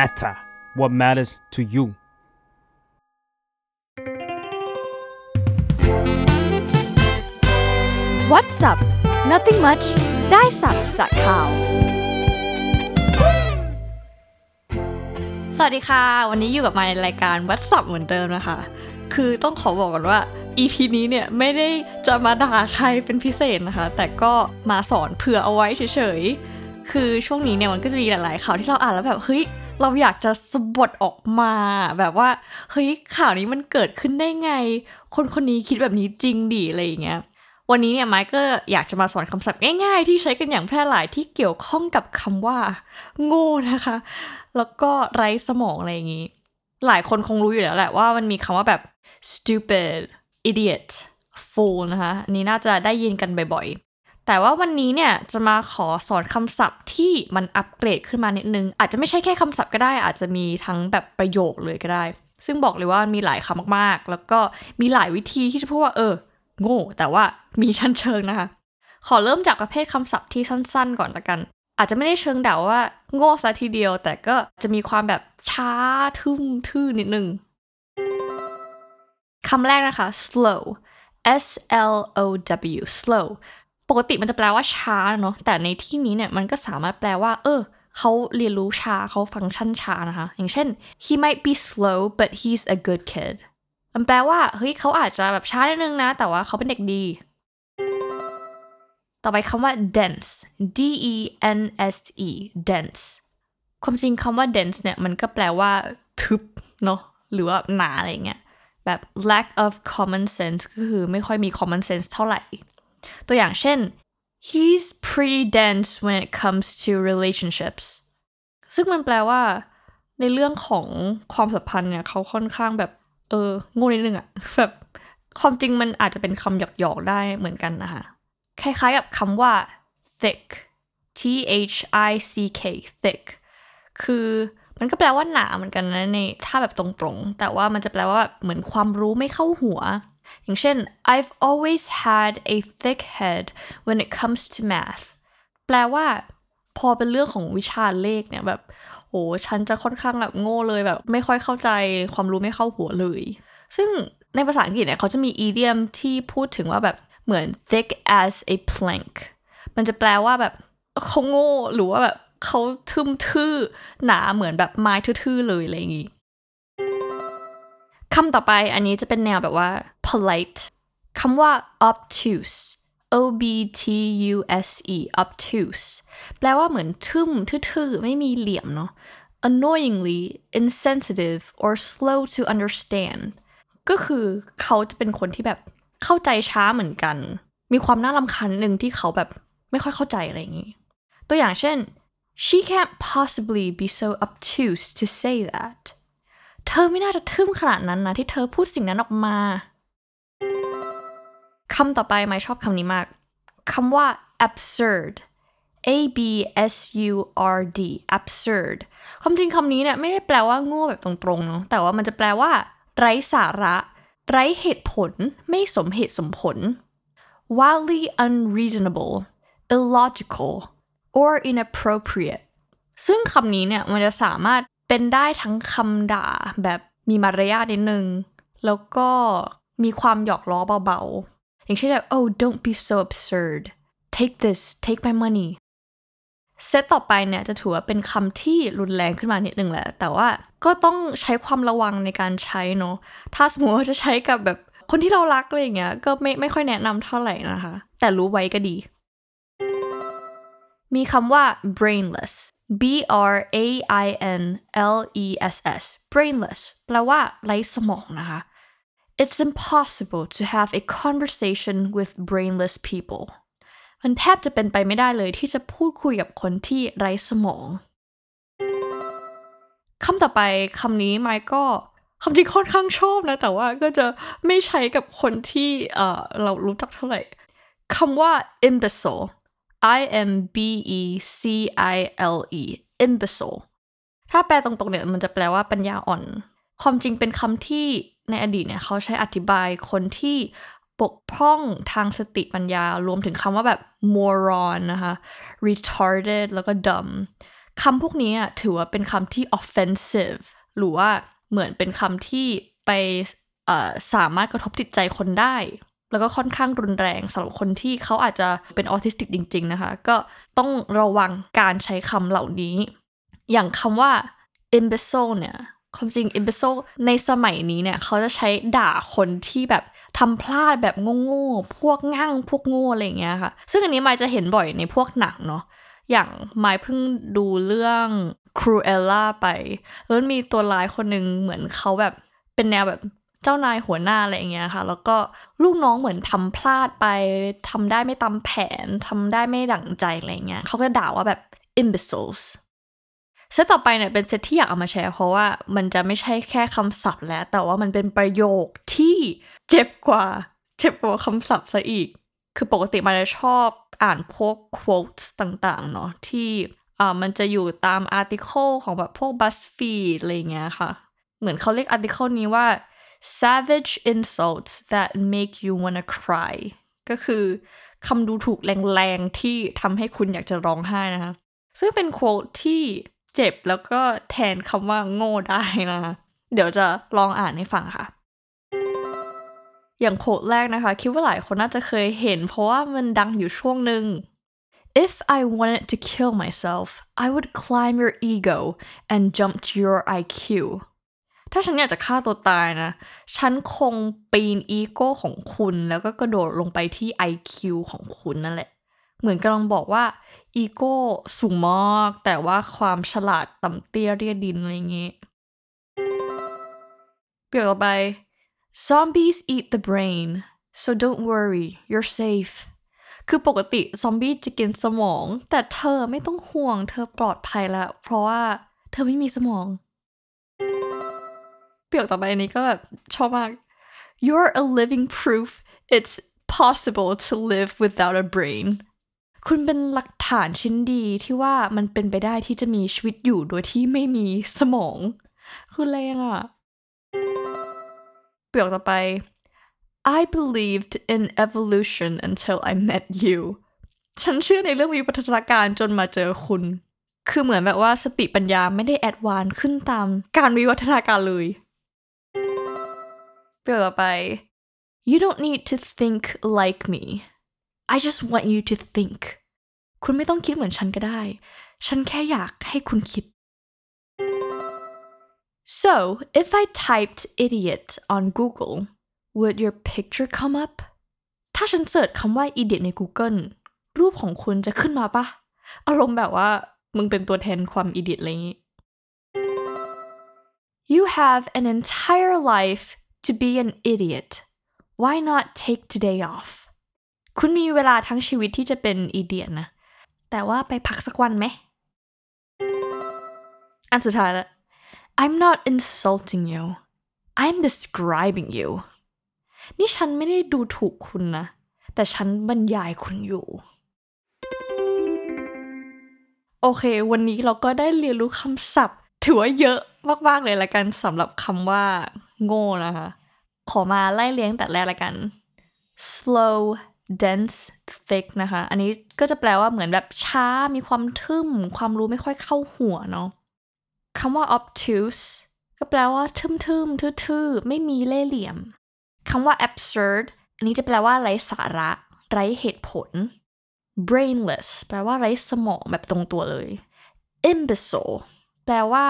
matter what matters to you What's up Nothing much ได้สับจากข่าว สวัสดีค่ะ วันนี้อยู่กับมาในรายการ What's up เหมือนเดิมนะคะ คือต้องขอบอกก่อนว่า EP นี้เนี่ยไม่ได้จะมาด่าใครเป็นพิเศษนะคะ แต่ก็มาสอนเผื่อเอาไว้เฉยๆ คือช่วงนี้เนี่ยมันก็จะมีหลายๆข่าวที่เราอ่านแล้วแบบเฮ้ย เราอยากจะสบดออกมาแบบว่าเฮ้ยข่าวนี้มันเกิดขึ้นได้ไง คนคนนี้คิดแบบนี้จริงดิอะไรอย่างเงี้ยวันนี้เนี่ยไมค์ก็อยากจะมาสอนคำศัพท์ง่ายๆ ที่ใช้กันอย่างแพร่หลายที่เกี่ยวข้องกับคำว่า โง่นะคะ แล้วก็ไร้สมองอะไรอย่างนี้หลายคนคงรู้อยู่แล้วแหละว่ามันมีคำว่าแบบ stupid idiot fool นะคะอันนี้น่าจะได้ยินกันบ่อยๆ แต่ว่าวันนี้เนี่ยจะมาขอสอนคำศัพท์ที่มันอัปเกรดขึ้นมานิดนึง อาจจะไม่ใช่แค่คำศัพท์ก็ได้ อาจจะมีทั้งแบบประโยคเลยก็ได้ ซึ่งบอกเลยว่ามีหลายคำมากๆ แล้วก็มีหลายวิธีที่จะพูดว่า เออ โง่ แต่ว่ามีชั้นเชิงนะคะ ขอเริ่มจากประเภทคำศัพท์ที่สั้น ๆ ก่อนละกัน อาจจะไม่ได้เชิงด่าว่า โง่ซะทีเดียว แต่ก็จะมีความแบบช้าทึ่มทื่อนิดนึงคำแรกนะคะ slow S L O W slow ปกติมันจะแปลว่าช้าเนาะแต่ในที่นี้เนี่ยมันก็สามารถแปลว่า เออเขาเรียนรู้ช้าเขาฟังก์ชันช้านะคะ อย่างเช่น he might be slow but he's a good kid มันแปลว่าเฮ้ยเขาอาจจะแบบช้านิดนึงนะ แต่ว่าเขาเป็นเด็กดี ต่อไปคำว่า dense D E N S E dense ความจริงคำว่า dense เนี่ยมันก็แปลว่าทึบเนาะหรือว่าหนาอะไรเงี้ยแบบ lack of common sense ก็คือไม่ค่อยมี common sense เท่าไหร่ ตัวอย่างเช่น he's pretty dense when it comes to relationships ซึ่งมันแปลว่า ในเรื่องของความสัมพันธ์เนี่ยเขาค่อนข้างแบบ เออโง่นิดนึงอะแบบความจริงมันอาจจะเป็นคำหยอกๆได้เหมือนกันนะคะคล้ายๆกับคำว่า thick T H I C K thick คือมันก็แปลว่าหนาเหมือนกันนะในถ้าแบบตรงๆ แต่ว่ามันจะแปลว่าแบบเหมือนความรู้ไม่เข้าหัว อย่างเช่น I've always had a thick head when it comes to math แปลว่า พอเป็นเรื่องของวิชาเลขเนี่ยแบบโอ้ฉันจะค่อนข้างแบบโง่เลยแบบ ไม่ค่อยเข้าใจความรู้ไม่เข้าหัวเลย ซึ่งในภาษาอังกฤษเนี่ยเขาจะมี idiom ที่พูดถึงว่าแบบเหมือน thick as a plank มันจะแปลว่าแบบเขาโง่หรือว่าแบบเขาทึมทื่อหนาเหมือนแบบไม้ทื่อๆเลยอะไรอย่างงี้ คำต่อไปอันนี้จะเป็นแนวแบบว่า polite คำว่า obtuse O B T U S E obtuse แปลว่าเหมือนทึ่มทื่อๆ ไม่มีเหลี่ยมเนาะ annoyingly insensitive or slow to understand ก็คือเขาจะเป็นคนที่แบบเข้าใจช้าเหมือนกัน มีความน่ารำคาญหนึ่งที่เขาแบบไม่ค่อยเข้าใจอะไรอย่างนี้ ตัวอย่างเช่น she can't possibly be so obtuse to say that เธอไม่น่าจะทึ่มขนาดนั้นนะที่เธอพูดสิ่งนั้นออกมาคำต่อไปไม่ชอบคำนี้มากคำว่า absurd A B S U R D absurd ความจริงคำนี้เนี่ยไม่ได้แปลว่าโง่แบบตรงๆเนาะแต่ว่ามันจะแปลว่า ไร้สาระ ไร้เหตุผล ไม่สมเหตุสมผล wildly unreasonable illogical or inappropriate ซึ่งคำนี้เนี่ยมันจะสามารถ เป็นได้ทั้งคำด่าแบบมีมารยาทนิดนึง แล้วก็มีความหยอกล้อเบาๆ อย่างเช่นแบบ oh don't be so absurd take this take my money เซตต่อไปเนี่ยจะถือว่าเป็นคำที่รุนแรงขึ้นมานิดนึงแหละ แต่ว่าก็ต้องใช้ความระวังในการใช้เนาะ ถ้าสมมติว่าจะใช้กับแบบคนที่เรารักอะไรอย่างเงี้ย ก็ไม่ไม่ค่อยแนะนำเท่าไหร่นะคะ แต่รู้ไว้ก็ดี มีคำว่า brainless B R A I N L E S S brainless แปลว่าไร้สมองนะคะ It's impossible to have a conversation with brainless people มันแทบจะเป็นไปไม่ได้เลยที่จะพูดคุยกับคนที่ไร้สมองคำต่อไปคำนี้ไมค์ก็คำจริงค่อนข้างชอบนะ แต่ว่าก็จะไม่ใช้กับคนที่เอ่อเรารู้จักเท่าไหร่คำว่า imbecile I M B E C I L E imbecile ถ้าแปลตรงๆเนี่ยมันจะแปลว่าปัญญาอ่อน ความจริงเป็นคำที่ในอดีตเนี่ยเขาใช้อธิบายคนที่บกพร่องทางสติปัญญารวมถึงคำว่าแบบ moron นะคะ retarded แล้วก็ dumb คำพวกนี้อะถือว่าเป็นคำที่ offensive หรือว่าเหมือนเป็นคำที่ไปสามารถกระทบจิตใจคนได้ แล้วก็ค่อนข้างรุนแรงสำหรับคนที่เขาอาจจะเป็นออทิสติกจริง ๆ นะคะ ก็ต้องระวังการใช้คำเหล่านี้ อย่างคำว่า imbecile เนี่ยความจริง imbecile ในสมัยนี้เนี่ยเขาจะใช้ด่าคนที่แบบทำพลาดแบบโง่ๆพวกง่างพวกโง่อะไรอย่างเงี้ยค่ะ ซึ่งอันนี้มายจะเห็นบ่อยในพวกหนังเนาะอย่างมายเพิ่งดูเรื่อง Cruella ไปแล้วมันมีตัวร้ายคนหนึ่งเหมือนเขาแบบเป็นแนวแบบ เจ้านายหัวหน้าอะไรอย่างเงี้ยค่ะ แล้วก็ลูกน้องเหมือนทำพลาดไปทำได้ไม่ตามแผนทำได้ไม่ดั่งใจอะไรเงี้ยเขาก็ด่าว่าแบบ imbeciles เซตต่อไปเนี่ยเป็นเซตที่อยากเอามาแชร์เพราะว่ามันจะไม่ใช่แค่คำศัพท์แล้ว แต่ว่ามันเป็นประโยคที่เจ็บกว่า เจ็บกว่าคำศัพท์ซะอีก คือปกติมันจะชอบอ่านพวก quotes ต่างๆ เนาะที่อ่ามันจะอยู่ตาม article ของแบบพวก BuzzFeed อะไรเงี้ยค่ะ เหมือนเขาเรียก article นี้ว่า savage insults that make you wanna cry ก็คือคำดูถูกแรงๆ ที่ทำให้คุณอยากจะร้องไห้นะคะ ซึ่งเป็นโค้ดที่เจ็บแล้วก็แทนคำว่าโง่ได้นะคะเดี๋ยวจะลองอ่านให้ฟังค่ะ อย่างโค้ดแรกนะคะ คิดว่าหลายคนน่าจะเคยเห็น เพราะว่ามันดังอยู่ช่วงหนึ่ง If I wanted to kill myself I would climb your ego and jump to your IQ ถ้าฉันอยากจะฆ่าตัวตายนะ ฉันคงปีนอีโก้ของคุณแล้วก็กระโดดลงไปที่ IQ ของคุณนั่นแหละ เหมือนกำลังบอกว่าอีโก้สูงมากแต่ว่าความฉลาดต่ำเตี้ยเรียดินอะไรอย่างงี้เปรียบต่อไป zombies eat the brain so don't worry you're safe คือปกติซอมบี้จะกินสมอง แต่เธอไม่ต้องห่วงเธอปลอดภัยแล้ว เพราะว่าเธอไม่มีสมอง ประโยคต่อไปนี้ก็แบบชอบมาก You're a living proof it's possible to live without a brain คุณเป็นหลักฐานชิ้นดีที่ว่ามันเป็นไปได้ที่จะมีชีวิตอยู่โดยที่ไม่มีสมอง คือแรงอะประโยคต่อไป I believed in evolution until I met you ฉันเชื่อในเรื่องวิวัฒนาการจนมาเจอคุณ คือเหมือนแบบว่าสติปัญญาไม่ได้แอดวานขึ้นตามการวิวัฒนาการเลย ประโยคต่อไป You don't need to think like me I just want you to think คุณไม่ต้องคิดเหมือนฉันก็ได้ ฉันแค่อยากให้คุณคิด So if I typed idiot on Google would your picture come up ถ้าฉันเสิร์ชคำว่า idiot ใน Google รูปของคุณจะขึ้นมาปะอารมณ์แบบว่า มึงเป็นตัวแทนความ idiot อะไรอย่างงี้ You have an entire life to be an idiot why not take today off คุณมีเวลาทั้งชีวิตที่จะเป็น idiot นะ แต่ว่าไปพักสักวันไหม อันสุดท้ายละ I'm not insulting you I'm describing you นี่ฉันไม่ได้ดูถูกคุณนะ แต่ฉันบรรยายคุณอยู่ โอเค วันนี้เราก็ได้เรียนรู้คำศัพท์ ถือว่าเยอะมาก ๆ เลยละกันสำหรับคำว่า โง่นะคะ ขอมาไล่เลี้ยงแต่แรกละกัน slow dense thick นะคะ อันนี้ก็จะแปลว่าเหมือนแบบช้า มีความทึม ความรู้ไม่ค่อยเข้าหัวเนาะคำว่า obtuse ก็แปลว่าทึมๆทื่อๆ ไม่มีเล่ห์เหลี่ยมคำว่า absurd อันนี้จะแปลว่าไร้สาระ ไร้เหตุผล brainless แปลว่าไร้สมองแบบตรงตัวเลย imbecile แปลว่า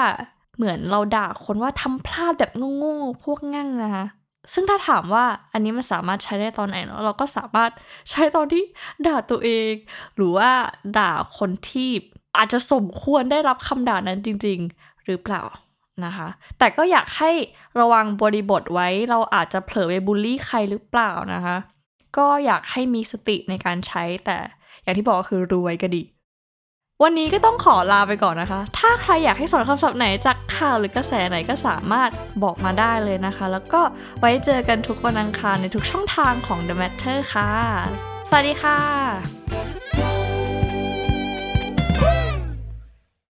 เหมือนเราด่าคนว่าทำพลาดแบบโง่ๆพวกงั่งนะคะ ซึ่งถ้าถามว่าอันนี้มันสามารถใช้ได้ตอนไหนเนาะเราก็สามารถใช้ตอนที่ด่าตัวเอง หรือว่าด่าคนที่อาจจะสมควรได้รับคำด่านั้นจริง ๆ หรือเปล่านะคะ แต่ก็อยากให้ระวังบริบทไว้เราอาจจะเผลอไปบูลลี่ใครหรือเปล่านะคะ ก็อยากให้มีสติในการใช้แต่อย่างที่บอกคือรู้ไว้ก็ดี วันนี้ก็ต้องขอลาไปก่อนนะคะ ถ้าใครอยากให้สอนคำศัพท์ไหนจากข่าวหรือกระแสไหนก็สามารถบอกมาได้เลยนะคะ แล้วก็ไว้เจอกันทุกวันอังคารในทุกช่องทางของ The Matter ค่ะ สวัสดีค่ะ